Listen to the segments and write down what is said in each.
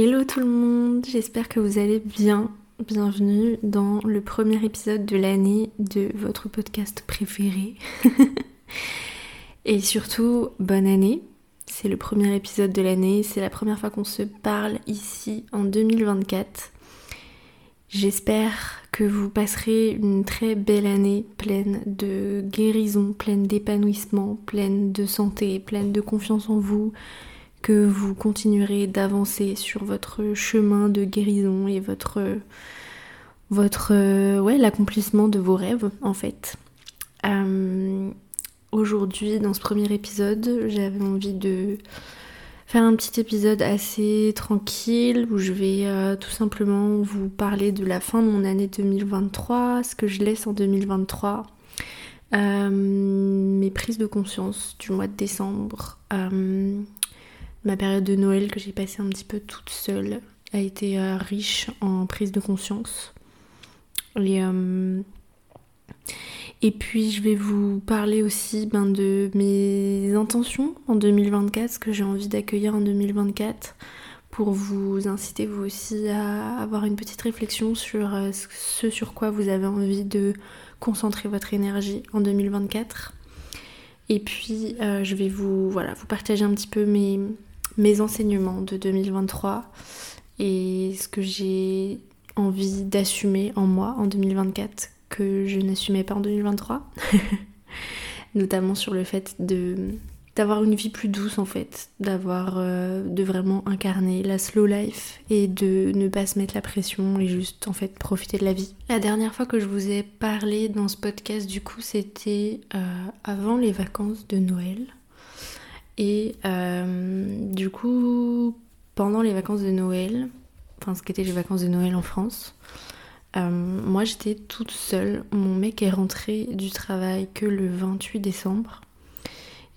Hello tout le monde, j'espère que vous allez bien. Bienvenue dans le premier épisode de l'année de votre podcast préféré. Et surtout, bonne année. C'est le premier épisode de l'année, c'est la première fois qu'on se parle ici en 2024. J'espère que vous passerez une très belle année pleine de guérison, pleine d'épanouissement, pleine de santé, pleine de confiance en vous, que vous continuerez d'avancer sur votre chemin de guérison et votre votre ouais l'accomplissement de vos rêves en fait. Euh, aujourd'hui dans ce premier épisode j'avais envie de faire un petit épisode assez tranquille où je vais euh, tout simplement vous parler de la fin de mon année 2023, ce que je laisse en 2023, euh, mes prises de conscience du mois de décembre, Ma période de Noël que j'ai passée un petit peu toute seule a été euh, riche en prise de conscience. Et, euh, et puis je vais vous parler aussi ben, de mes intentions en 2024, ce que j'ai envie d'accueillir en 2024, pour vous inciter vous aussi à avoir une petite réflexion sur euh, ce sur quoi vous avez envie de concentrer votre énergie en 2024. Et puis je vais vous, voilà, vous partager un petit peu mes, mes enseignements de 2023 et ce que j'ai envie d'assumer en moi en 2024 que je n'assumais pas en 2023. Notamment sur le fait de d'avoir une vie plus douce en fait, d'avoir euh, de vraiment incarner la slow life et de ne pas se mettre la pression et juste en fait profiter de la vie. La dernière fois que je vous ai parlé dans ce podcast du coup c'était euh, avant les vacances de Noël. Et euh, du coup, pendant les vacances de Noël, enfin ce qu'étaient les vacances de Noël en France, euh, moi j'étais toute seule. Mon mec est rentré du travail que le 28 décembre.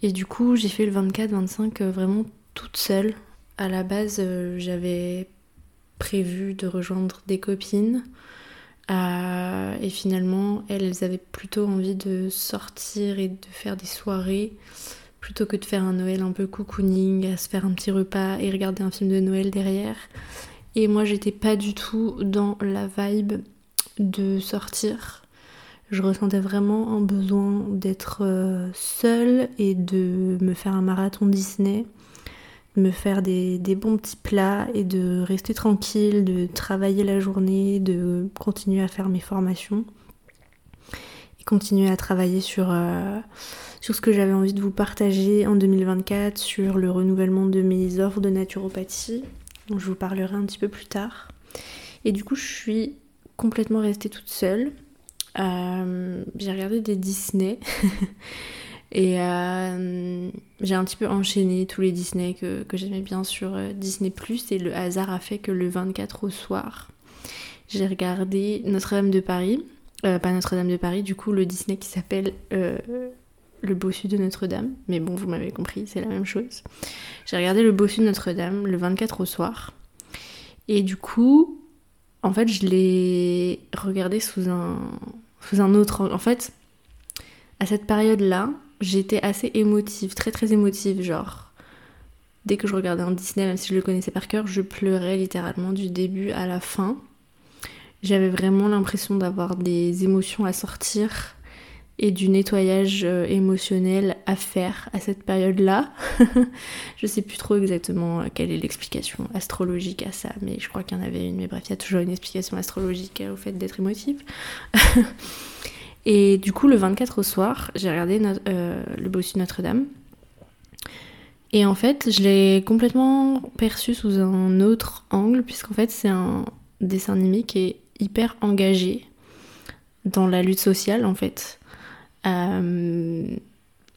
Et du coup, j'ai fait le 24-25 euh, vraiment toute seule. À la base, j'avais prévu de rejoindre des copines. et finalement, elles avaient plutôt envie de sortir et de faire des soirées plutôt que de faire un Noël un peu cocooning, à se faire un petit repas et regarder un film de Noël derrière. Et moi j'étais pas du tout dans la vibe de sortir. Je ressentais vraiment un besoin d'être euh, seule et de me faire un marathon Disney, de me faire des, des, bons petits plats et de rester tranquille, de travailler la journée, de continuer à faire mes formations continuer à travailler sur, euh, sur ce que j'avais envie de vous partager en 2024, sur le renouvellement de mes offres de naturopathie, dont je vous parlerai un petit peu plus tard. Et du coup, je suis complètement restée toute seule. Euh, j'ai regardé des Disney. Et euh, j'ai un petit peu enchaîné tous les Disney que, que j'aimais bien sur Disney ⁇ et le hasard a fait que le 24 au soir, j'ai regardé Notre-Dame de Paris, euh, pas Notre-Dame de Paris, du coup le Disney qui s'appelle euh, Le Bossu de Notre-Dame. Mais bon, vous m'avez compris, c'est la même chose. J'ai regardé Le Bossu de Notre-Dame le 24 au soir. Et du coup, en fait, je l'ai regardé sous un, sous un autre En fait, à cette période-là, j'étais assez émotive, très très émotive, genre. Dès que je regardais un Disney, même si je le connaissais par cœur, je pleurais littéralement du début à la fin. J'avais vraiment l'impression d'avoir des émotions à sortir et du nettoyage euh, émotionnel à faire à cette période-là. je sais plus trop exactement quelle est l'explication astrologique à ça, mais je crois qu'il y en avait une. Mais bref, il y a toujours une explication astrologique au fait d'être émotive. et du coup, le 24 au soir, j'ai regardé euh, le bossu Notre-Dame. Et en fait, je l'ai complètement perçu sous un autre angle, puisqu'en fait, c'est un dessin animé qui est hyper engagé dans la lutte sociale en fait. Euh,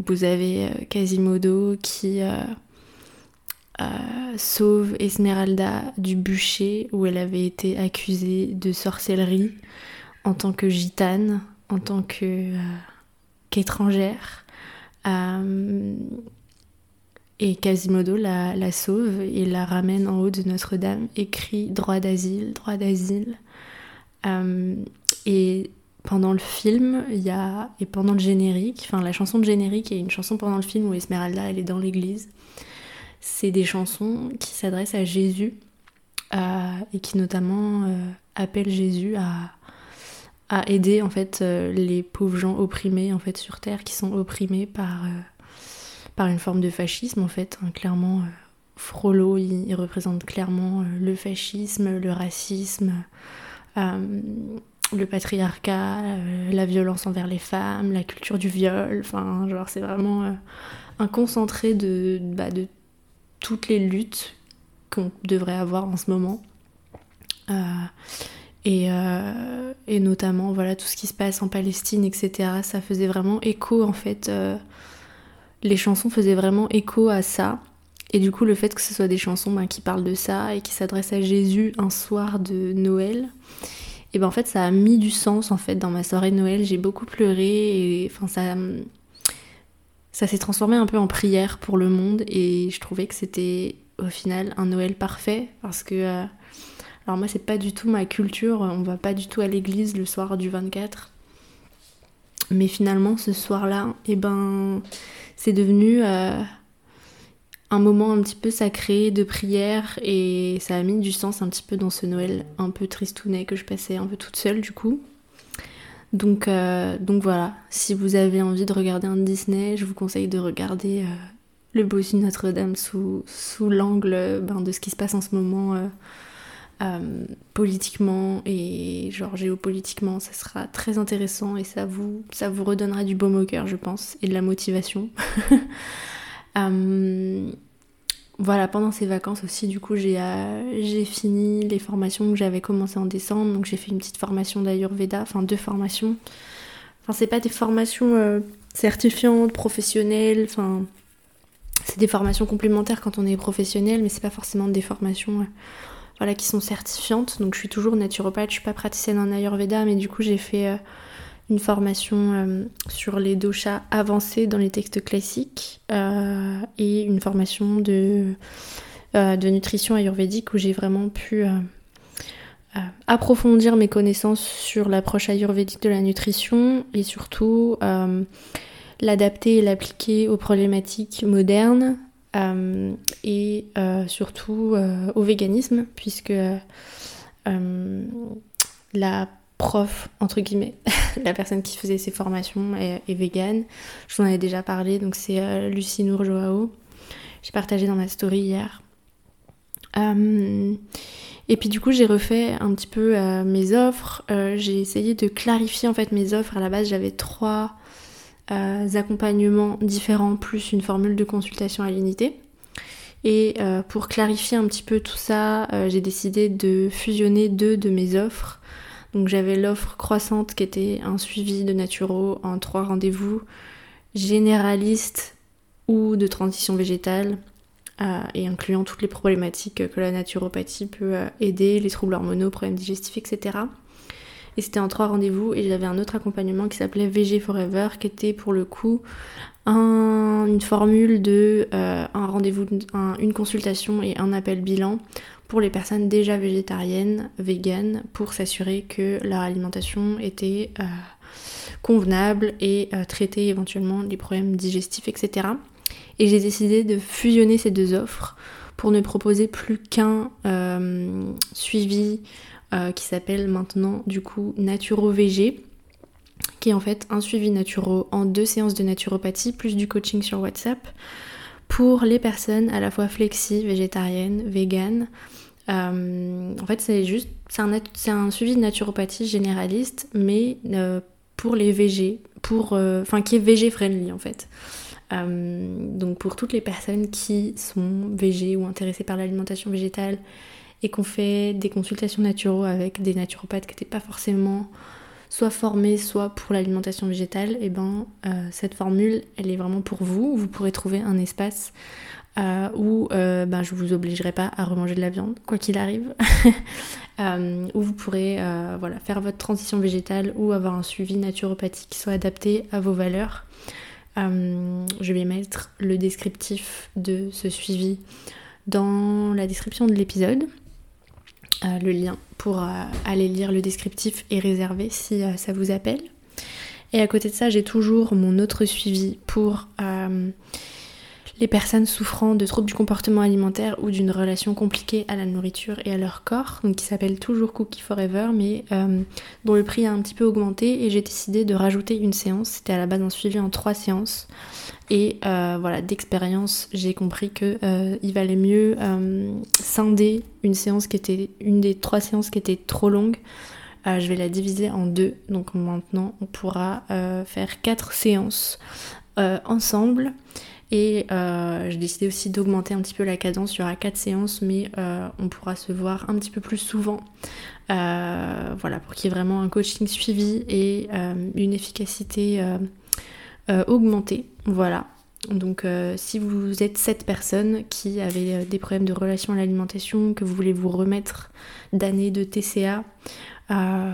vous avez euh, Quasimodo qui euh, sauve Esmeralda du bûcher où elle avait été accusée de sorcellerie en tant que gitane, en tant que qu'étrangère. et Quasimodo la, la, sauve et la ramène en haut de Notre-Dame, écrit droit d'asile, droit d'asile. Euh, et pendant le film, il y a et pendant le générique, enfin la chanson de générique et une chanson pendant le film où Esmeralda elle est dans l'église. C'est des chansons qui s'adressent à Jésus et qui notamment appelle Jésus à, aider en fait les pauvres gens opprimés en fait sur terre qui sont opprimés par par une forme de fascisme en fait hein, clairement Frollo il, représente clairement le fascisme le racisme le patriarcat, euh, la violence envers les femmes, la culture du viol, enfin, genre, c'est vraiment euh, un concentré de, bah, de toutes les luttes qu'on devrait avoir en ce moment. Euh, et, et, notamment, voilà, tout ce qui se passe en Palestine, etc., ça faisait vraiment écho, en fait. les chansons faisaient vraiment écho à ça. Et du coup, le fait que ce soit des chansons ben, qui parlent de ça et qui s'adressent à Jésus un soir de Noël, et ben en fait ça a mis du sens en fait dans ma soirée de Noël. J'ai beaucoup pleuré et enfin ça ça s'est transformé un peu en prière pour le monde et je trouvais que c'était au final un Noël parfait parce que euh, alors moi c'est pas du tout ma culture, on va pas du tout à l'église le soir du 24. Mais finalement ce soir-là, eh ben c'est devenu euh, un moment un petit peu sacré de prière et ça a mis du sens un petit peu dans ce Noël un peu tristounet que je passais un peu toute seule du coup. Donc, euh, donc voilà, si vous avez envie de regarder un Disney, je vous conseille de regarder euh, Le Bossu Notre-Dame sous, sous l'angle ben, de ce qui se passe en ce moment euh, politiquement et genre géopolitiquement. Ça sera très intéressant et ça vous, ça vous redonnera du baume au cœur, je pense, et de la motivation. Euh, voilà, pendant ces vacances aussi, du coup, euh, j'ai fini les formations que j'avais commencé en décembre. Donc, j'ai fait une petite formation d'Ayurveda, enfin deux formations. Enfin, c'est pas des formations euh, certifiantes, professionnelles, enfin, c'est des formations complémentaires quand on est professionnel, mais c'est pas forcément des formations voilà, qui sont certifiantes. Donc, je suis toujours naturopathe, je suis pas praticienne en Ayurveda, mais du coup, j'ai fait une formation euh, sur les doshas avancés dans les textes classiques euh, et une formation de, euh, de nutrition ayurvédique où j'ai vraiment pu approfondir mes connaissances sur l'approche ayurvédique de la nutrition et surtout l'adapter et l'appliquer aux problématiques modernes et surtout au véganisme puisque la prof, entre guillemets, la personne qui faisait ces formations est, végane. Je vous en avais déjà parlé, donc c'est euh, Lucie Nour Joao. J'ai partagé dans ma story hier. Euh, et puis du coup j'ai refait un petit peu euh, mes offres. j'ai essayé de clarifier en fait mes offres. À la base j'avais trois accompagnements différents plus une formule de consultation à l'unité. Et pour clarifier un petit peu tout ça, j'ai décidé de fusionner deux de mes offres donc j'avais l'offre croissante qui était un suivi de naturo en trois rendez-vous, généraliste ou de transition végétale, euh, et incluant toutes les problématiques que la naturopathie peut euh, aider, les troubles hormonaux, problèmes digestifs, etc. Et c'était en trois rendez-vous et j'avais un autre accompagnement qui s'appelait VG Forever qui était pour le coup une formule de euh, un rendez-vous, une consultation et un appel bilan pour les personnes déjà végétariennes, véganes, pour s'assurer que leur alimentation était euh, convenable et euh, traiter éventuellement les problèmes digestifs, etc. Et j'ai décidé de fusionner ces deux offres pour ne proposer plus qu'un euh, suivi qui s'appelle maintenant du coup Naturo-VG, qui est en fait un suivi naturo en deux séances de naturopathie plus du coaching sur WhatsApp pour les personnes à la fois flexi, végétariennes, véganes, euh, en fait, c'est juste, c'est un, suivi de naturopathie généraliste, mais euh, pour les VG, pour, euh, enfin qui est VG friendly en fait. donc pour toutes les personnes qui sont VG ou intéressées par l'alimentation végétale et qu'on fait des consultations naturaux avec des naturopathes qui n'étaient pas forcément soit formés, soit pour l'alimentation végétale, et eh ben cette formule, elle est vraiment pour vous. Vous pourrez trouver un espace euh, où euh, ben, je vous obligerai pas à remanger de la viande, quoi qu'il arrive, euh, où vous pourrez euh, faire votre transition végétale ou avoir un suivi naturopathique qui soit adapté à vos valeurs. je vais mettre le descriptif de ce suivi dans la description de l'épisode. Le lien pour aller lire le descriptif est réservé si ça vous appelle. Et à côté de ça, j'ai toujours mon autre suivi pour les personnes souffrant de troubles du comportement alimentaire ou d'une relation compliquée à la nourriture et à leur corps, donc qui s'appelle toujours Cookie Forever, mais euh, dont le prix a un petit peu augmenté et j'ai décidé de rajouter une séance. C'était à la base un suivi en trois séances. Et euh, voilà, d'expérience, j'ai compris que euh, il valait mieux scinder une séance qui était une des trois séances qui était trop longue. je vais la diviser en deux, donc maintenant on pourra faire quatre séances ensemble. Et euh, j'ai décidé aussi d'augmenter un petit peu la cadence. Il y aura quatre séances, mais euh, on pourra se voir un petit peu plus souvent. Euh, voilà, pour qu'il y ait vraiment un coaching suivi et une efficacité augmentée. Voilà. Donc si vous êtes cette personne qui avait des problèmes de relation à l'alimentation, que vous voulez vous remettre d'années de TCA,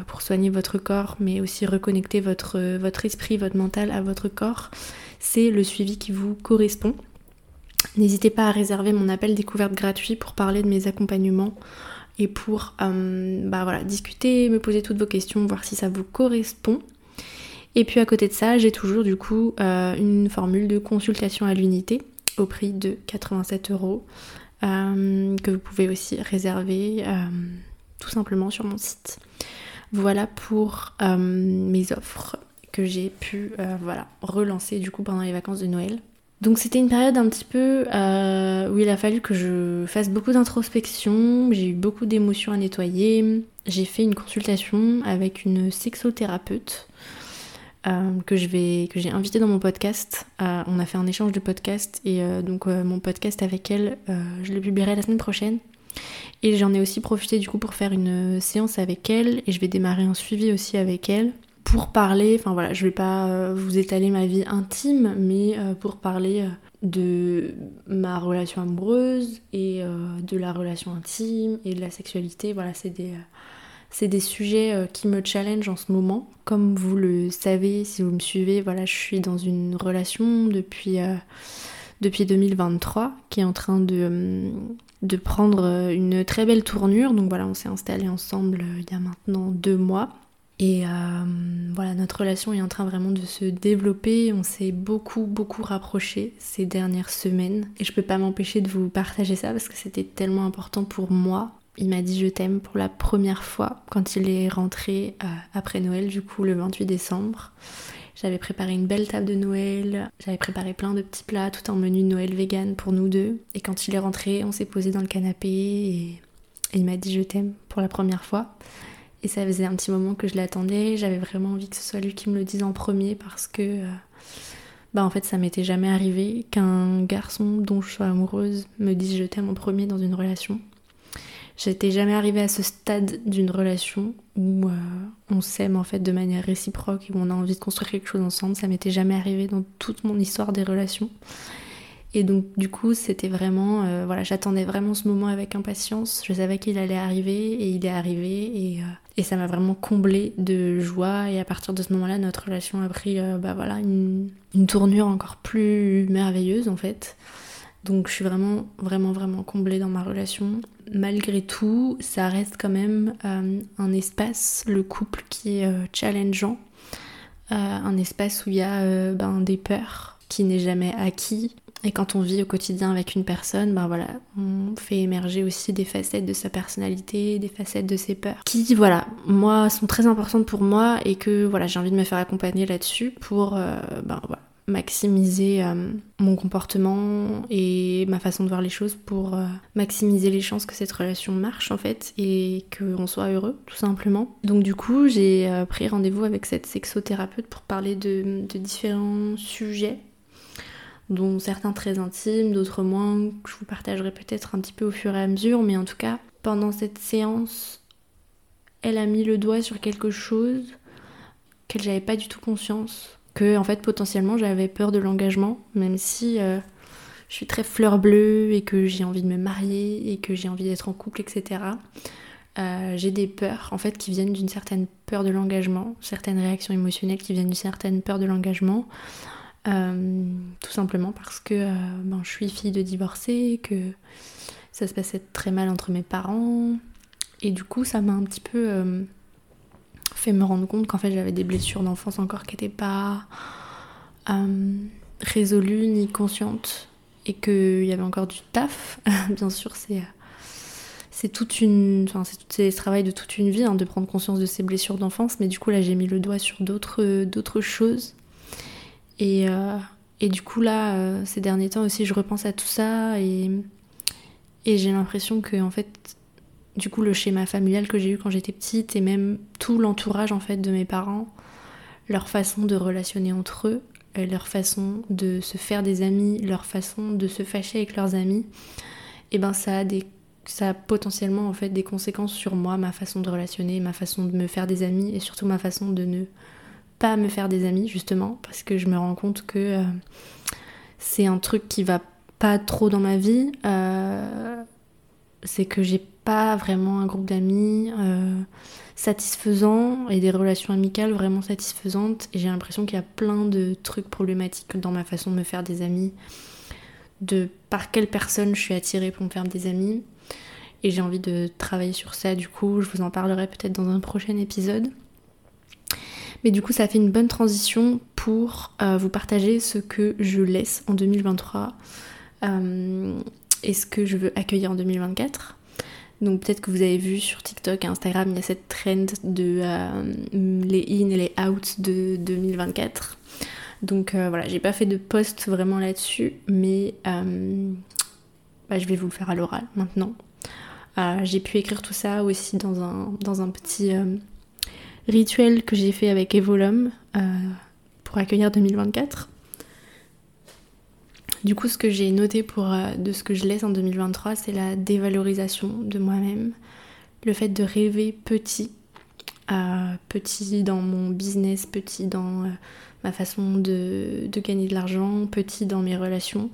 pour soigner votre corps, mais aussi reconnecter votre, votre esprit, votre mental à votre corps, c'est le suivi qui vous correspond. N'hésitez pas à réserver mon appel découverte gratuit pour parler de mes accompagnements et pour euh, bah discuter, me poser toutes vos questions, voir si ça vous correspond. Et puis à côté de ça, j'ai toujours du coup euh, une formule de consultation à l'unité au prix de 87 euros euh, que vous pouvez aussi réserver tout simplement sur mon site. Voilà pour mes offres que j'ai pu euh, relancer du coup pendant les vacances de Noël. Donc c'était une période un petit peu euh, où il a fallu que je fasse beaucoup d'introspection, j'ai eu beaucoup d'émotions à nettoyer, j'ai fait une consultation avec une sexothérapeute euh, que j'ai invitée dans mon podcast. on a fait un échange de podcasts et donc mon podcast avec elle, je le publierai la semaine prochaine. Et j'en ai aussi profité du coup pour faire une séance avec elle et je vais démarrer un suivi aussi avec elle pour parler, enfin voilà, je vais pas euh, vous étaler ma vie intime, mais euh, pour parler euh, de ma relation amoureuse et de la relation intime et de la sexualité, voilà, c'est des, c'est des sujets qui me challenge en ce moment. Comme vous le savez, si vous me suivez, voilà, je suis dans une relation depuis, depuis 2023 qui est en train de, de prendre une très belle tournure. Donc voilà, on s'est installé ensemble il y a maintenant deux mois. Et euh, voilà, notre relation est en train vraiment de se développer. On s'est beaucoup, beaucoup rapprochés ces dernières semaines. Et je peux pas m'empêcher de vous partager ça parce que c'était tellement important pour moi. Il m'a dit je t'aime pour la première fois quand il est rentré euh, après Noël, du coup le 28 décembre. J'avais préparé une belle table de Noël, j'avais préparé plein de petits plats, tout en menu Noël vegan pour nous deux. Et quand il est rentré, on s'est posé dans le canapé et il m'a dit je t'aime pour la première fois. Et ça faisait un petit moment que je l'attendais. J'avais vraiment envie que ce soit lui qui me le dise en premier parce que, euh, bah en fait, ça m'était jamais arrivé qu'un garçon dont je sois amoureuse me dise je t'aime en premier dans une relation. J'étais jamais arrivée à ce stade d'une relation où euh, on s'aime en fait de manière réciproque et où on a envie de construire quelque chose ensemble. Ça m'était jamais arrivé dans toute mon histoire des relations. Et donc du coup c'était vraiment, euh, voilà, j'attendais vraiment ce moment avec impatience. Je savais qu'il allait arriver et il est arrivé et, et ça m'a vraiment comblé de joie. Et à partir de ce moment-là, notre relation a pris, euh, bah une, tournure encore plus merveilleuse en fait. Donc je suis vraiment, vraiment, vraiment comblée dans ma relation. Malgré tout, ça reste quand même un espace, le couple qui est challengeant, un espace où il y a ben, des peurs qui n'est jamais acquis, et quand on vit au quotidien avec une personne, ben voilà, on fait émerger aussi des facettes de sa personnalité, des facettes de ses peurs, qui, voilà, moi, sont très importantes pour moi et que, voilà, j'ai envie de me faire accompagner là-dessus pour, euh, ben voilà, maximiser euh, mon comportement et ma façon de voir les choses pour euh, maximiser les chances que cette relation marche en fait et qu'on soit heureux tout simplement. Donc du coup j'ai pris rendez-vous avec cette sexothérapeute pour parler de, de différents sujets dont certains très intimes, d'autres moins, que je vous partagerai peut-être un petit peu au fur et à mesure, mais en tout cas, pendant cette séance, elle a mis le doigt sur quelque chose qu'elle j'avais pas du tout conscience, que en fait potentiellement j'avais peur de l'engagement, même si euh, je suis très fleur bleue et que j'ai envie de me marier et que j'ai envie d'être en couple, etc. Euh, j'ai des peurs en fait qui viennent d'une certaine peur de l'engagement, certaines réactions émotionnelles qui viennent d'une certaine peur de l'engagement. Euh, tout simplement parce que euh, ben, je suis fille de divorcée, que ça se passait très mal entre mes parents. Et du coup, ça m'a un petit peu euh, fait me rendre compte qu'en fait, j'avais des blessures d'enfance encore qui n'étaient pas résolues ni conscientes. et qu'il y avait encore du taf. Bien sûr, c'est c'est toute une, enfin c'est le travail de toute une vie hein, de prendre conscience de ses blessures d'enfance. Mais du coup là, j'ai mis le doigt sur d'autres d'autres choses. Et, euh, et du coup là, euh, ces derniers temps aussi, je repense à tout ça et et j'ai l'impression que en fait, du coup, le schéma familial que j'ai eu quand j'étais petite et même tout l'entourage en fait de mes parents, leur façon de relationner entre eux, euh, leur façon de se faire des amis, leur façon de se fâcher avec leurs amis, et eh ben ça a des ça a potentiellement en fait des conséquences sur moi, ma façon de relationner, ma façon de me faire des amis et surtout ma façon de ne pas me faire des amis justement parce que je me rends compte que euh, c'est un truc qui va pas trop dans ma vie. Euh, c'est que j'ai pas vraiment un groupe d'amis satisfaisant et des relations amicales vraiment satisfaisantes. Et j'ai l'impression qu'il y a plein de trucs problématiques dans ma façon de me faire des amis, de par quelle personne je suis attirée pour me faire des amis. Et j'ai envie de travailler sur ça, du coup, je vous en parlerai peut-être dans un prochain épisode. Mais du coup, ça fait une bonne transition pour euh, vous partager ce que je laisse en 2023 euh, et ce que je veux accueillir en 2024. Donc peut-être que vous avez vu sur TikTok et Instagram, il y a cette trend de euh, les in et les out de 2024. Donc voilà, j'ai pas fait de post vraiment là-dessus, mais bah, je vais vous le faire à l'oral maintenant. j'ai pu écrire tout ça aussi dans un, dans un petit rituel que j'ai fait avec Evolum pour accueillir 2024. Du coup, ce que j'ai noté euh, de ce que je laisse en 2023, c'est la dévalorisation de moi-même, le fait de rêver petit, euh, petit dans mon business, petit dans euh, ma façon de, gagner de l'argent, petit dans mes relations.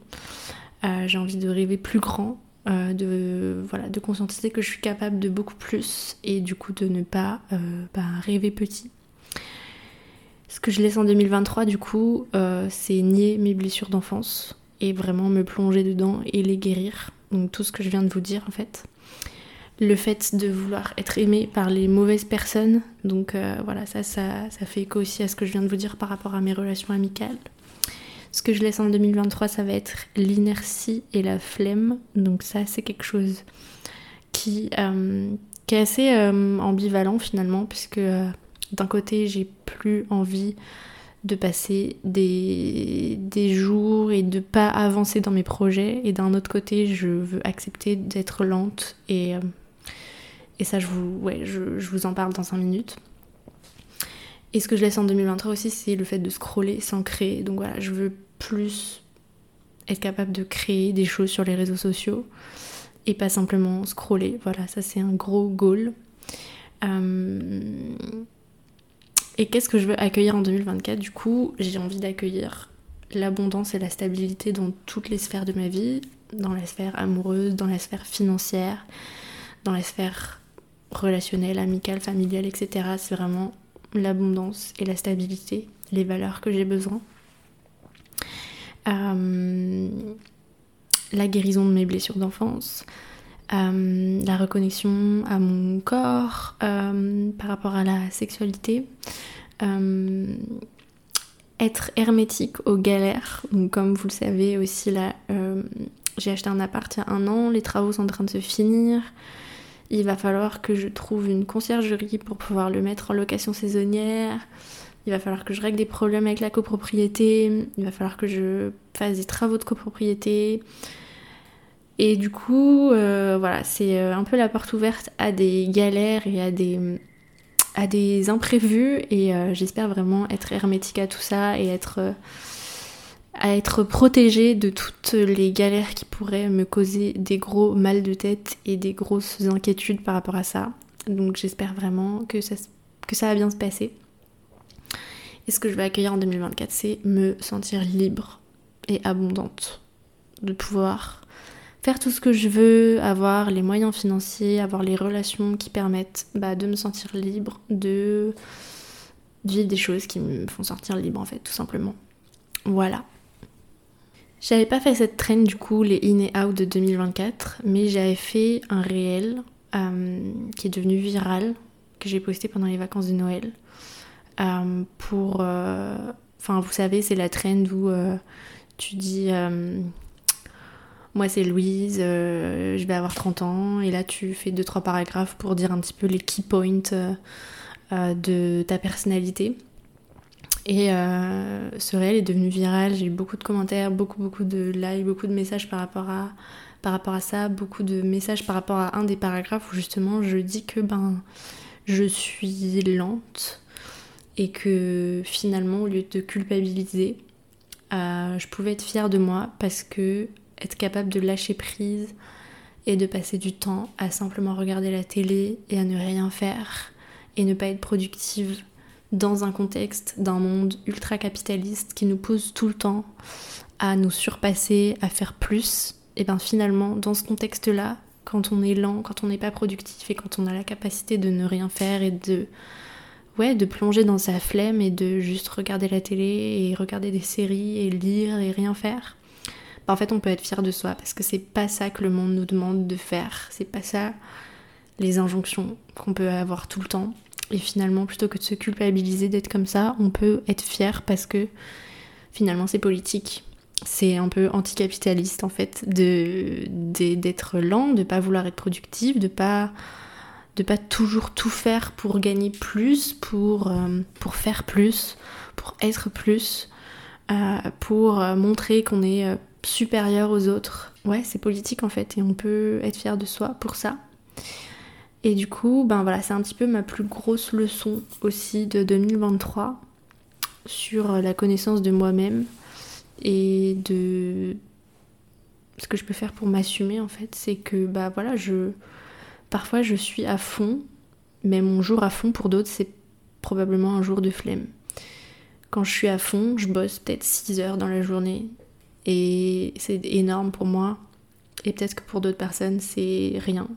j'ai envie de rêver plus grand, de, voilà, de conscientiser que je suis capable de beaucoup plus et du coup de ne pas bah, rêver petit. Ce que je laisse en 2023, du coup, c'est nier mes blessures d'enfance et vraiment me plonger dedans et les guérir. Donc tout ce que je viens de vous dire en fait. Le fait de vouloir être aimé par les mauvaises personnes, donc euh, voilà, ça, ça, ça fait écho aussi à ce que je viens de vous dire par rapport à mes relations amicales. Ce que je laisse en 2023, ça va être l'inertie et la flemme. Donc ça, c'est quelque chose qui, euh, qui est assez euh, ambivalent finalement, puisque d'un côté, j'ai plus envie de passer des, des jours et de pas avancer dans mes projets. Et d'un autre côté, je veux accepter d'être lente et, euh, et ça, je vous, ouais, je, vous en parle dans 5 minutes. Et ce que je laisse en 2023 aussi, c'est le fait de scroller sans créer. Donc voilà, je veux plus être capable de créer des choses sur les réseaux sociaux et pas simplement scroller. Voilà, ça c'est un gros goal. Euh, et qu'est-ce que je veux accueillir en 2024 Du coup, j'ai envie d'accueillir l'abondance et la stabilité dans toutes les sphères de ma vie, dans la sphère amoureuse, dans la sphère financière, dans la sphère relationnelle, amicale, familiale, etc. C'est vraiment l'abondance et la stabilité, les valeurs que j'ai besoin. Euh, la guérison de mes blessures d'enfance, euh, la reconnexion à mon corps euh, par rapport à la sexualité, être hermétique aux galères. Comme vous le savez aussi là, j'ai acheté un appart il y a un an, les travaux sont en train de se finir. Il va falloir que je trouve une conciergerie pour pouvoir le mettre en location saisonnière. Il va falloir que je règle des problèmes avec la copropriété. Il va falloir que je fasse des travaux de copropriété. Et du coup, euh, voilà, c'est euh, un peu la porte ouverte à des galères et à des, à des imprévus. Et euh, j'espère vraiment être hermétique à tout ça et être, à être protégée de toutes les galères qui pourraient me causer des gros mal de tête et des grosses inquiétudes par rapport à ça. Donc j'espère vraiment que ça, que ça va bien se passer. Et ce que je vais accueillir en 2024, c'est me sentir libre et abondante. De pouvoir faire tout ce que je veux, avoir les moyens financiers, avoir les relations qui permettent bah, de me sentir libre, de vivre des choses qui me font sortir libre en fait, tout simplement. Voilà. J'avais pas fait cette traîne du coup, les in et out de 2024, mais j'avais fait un réel euh, qui est devenu viral, que j'ai posté pendant les vacances de Noël. Euh, pour. Euh, enfin, vous savez, c'est la traîne où tu dis moi c'est Louise, je vais avoir 30 ans, et là tu fais 2-3 paragraphes pour dire un petit peu les key points de ta personnalité. Et ce réel est devenu viral, j'ai eu beaucoup de commentaires, beaucoup beaucoup de likes, beaucoup de messages par rapport à, par rapport à ça, beaucoup de messages par rapport à un des paragraphes où justement je dis que ben je suis lente et que finalement au lieu de culpabiliser, euh, je pouvais être fière de moi parce que être capable de lâcher prise et de passer du temps à simplement regarder la télé et à ne rien faire et ne pas être productive dans un contexte d'un monde ultra capitaliste qui nous pousse tout le temps à nous surpasser, à faire plus, et bien finalement, dans ce contexte-là, quand on est lent, quand on n'est pas productif et quand on a la capacité de ne rien faire et de ouais, de plonger dans sa flemme et de juste regarder la télé et regarder des séries et lire et rien faire. Ben, en fait, on peut être fier de soi parce que c'est pas ça que le monde nous demande de faire. C'est pas ça les injonctions qu'on peut avoir tout le temps. Et finalement, plutôt que de se culpabiliser d'être comme ça, on peut être fier parce que finalement c'est politique c'est un peu anticapitaliste en fait de d'être lent, de pas vouloir être productif, de pas de pas toujours tout faire pour gagner plus, pour, euh, pour faire plus, pour être plus, euh, pour euh, montrer qu'on est supérieur aux autres. Ouais, c'est politique en fait et on peut être fier de soi pour ça. Et du coup, ben voilà, c'est un petit peu ma plus grosse leçon aussi de 2023 sur la connaissance de moi-même et de ce que je peux faire pour m'assumer en fait, c'est que bah voilà, je parfois je suis à fond, mais mon jour à fond pour d'autres c'est probablement un jour de flemme. Quand je suis à fond, je bosse peut-être 6 heures dans la journée et c'est énorme pour moi et peut-être que pour d'autres personnes c'est rien.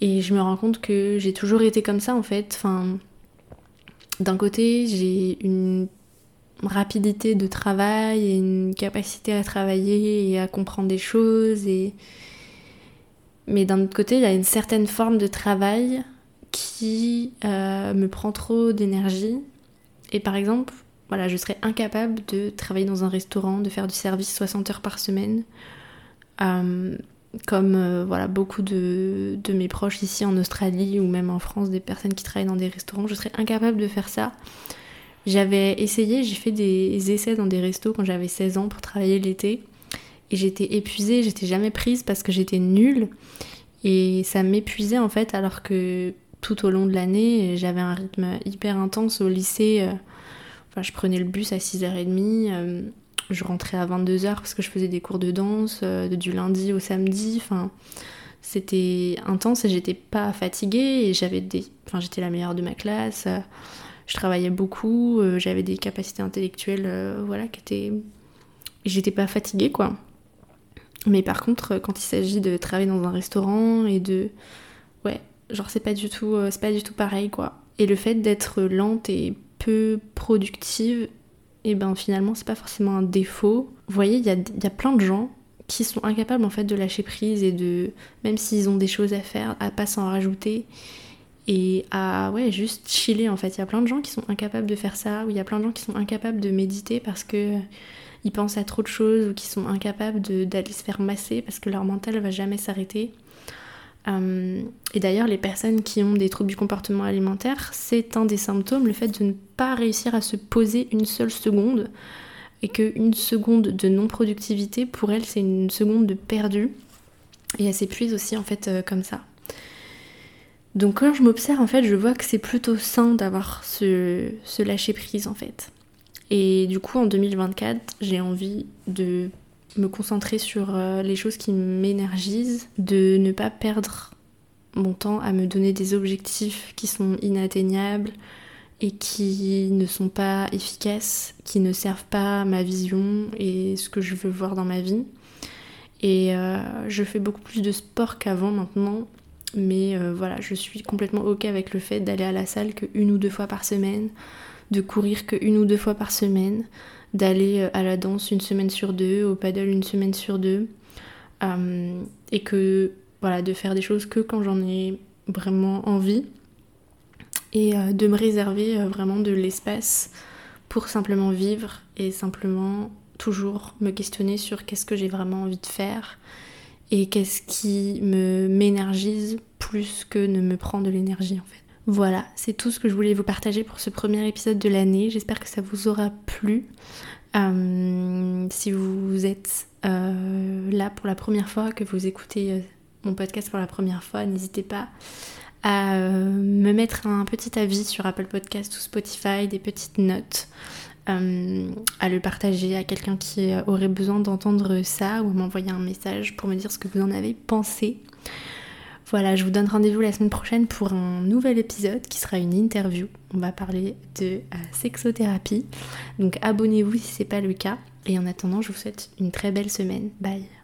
Et je me rends compte que j'ai toujours été comme ça en fait. Enfin, d'un côté, j'ai une rapidité de travail et une capacité à travailler et à comprendre des choses. Et... Mais d'un autre côté, il y a une certaine forme de travail qui euh, me prend trop d'énergie. Et par exemple, voilà, je serais incapable de travailler dans un restaurant, de faire du service 60 heures par semaine. Euh, comme euh, voilà, beaucoup de, de, mes proches ici en Australie ou même en France, des personnes qui travaillent dans des restaurants, je serais incapable de faire ça j'avais essayé, j'ai fait des essais dans des restos quand j'avais 16 ans pour travailler l'été. Et j'étais épuisée, j'étais jamais prise parce que j'étais nulle. Et ça m'épuisait en fait, alors que tout au long de l'année, j'avais un rythme hyper intense au lycée. Euh, enfin, je prenais le bus à 6h30, euh, je rentrais à 22h parce que je faisais des cours de danse euh, du lundi au samedi. Enfin, c'était intense et j'étais pas fatiguée et j'avais des. Enfin, j'étais la meilleure de ma classe je travaillais beaucoup, j'avais des capacités intellectuelles, voilà, qui étaient. J'étais pas fatiguée, quoi. Mais par contre, quand il s'agit de travailler dans un restaurant et de. Ouais, genre, c'est pas du tout, euh, c'est pas du tout pareil, quoi. Et le fait d'être lente et peu productive, et eh ben finalement, c'est pas forcément un défaut. Vous voyez, il y a, y a plein de gens qui sont incapables en fait de lâcher prise et de même s'ils ont des choses à faire à pas s'en rajouter et à ouais juste chiller en fait. Il y a plein de gens qui sont incapables de faire ça, ou il y a plein de gens qui sont incapables de méditer parce que ils pensent à trop de choses ou qui sont incapables d'aller se faire masser parce que leur mental va jamais s'arrêter. Euh, et d'ailleurs, les personnes qui ont des troubles du comportement alimentaire, c'est un des symptômes, le fait de ne pas réussir à se poser une seule seconde et qu'une seconde de non-productivité, pour elles, c'est une seconde de perdu. Et elles s'épuisent aussi en fait euh, comme ça. Donc quand je m'observe, en fait, je vois que c'est plutôt sain d'avoir ce, lâcher prise, en fait. Et du coup, en 2024, j'ai envie de me concentrer sur euh, les choses qui m'énergisent, de ne pas perdre mon temps à me donner des objectifs qui sont inatteignables et qui ne sont pas efficaces, qui ne servent pas ma vision et ce que je veux voir dans ma vie. Et euh, je fais beaucoup plus de sport qu'avant maintenant mais euh, voilà, je suis complètement ok avec le fait d'aller à la salle que une ou deux fois par semaine, de courir que une ou deux fois par semaine, d'aller euh, à la danse une semaine sur deux, au paddle une semaine sur deux, euh, et que voilà, de faire des choses que quand j'en ai vraiment envie, et de me réserver vraiment de l'espace pour simplement vivre et simplement toujours me questionner sur qu'est-ce que j'ai vraiment envie de faire et qu'est-ce qui me m'énergise plus que ne me prend de l'énergie en fait. Voilà, c'est tout ce que je voulais vous partager pour ce premier épisode de l'année. J'espère que ça vous aura plu. Euh, si vous êtes euh, là pour la première fois, que vous écoutez euh, mon podcast pour la première fois, n'hésitez pas à me mettre un petit avis sur Apple Podcast ou Spotify, des petites notes, à le partager à quelqu'un qui aurait besoin d'entendre ça ou m'envoyer un message pour me dire ce que vous en avez pensé. Voilà, je vous donne rendez-vous la semaine prochaine pour un nouvel épisode qui sera une interview. On va parler de euh, sexothérapie. Donc abonnez-vous si ce n'est pas le cas. Et en attendant, je vous souhaite une très belle semaine. Bye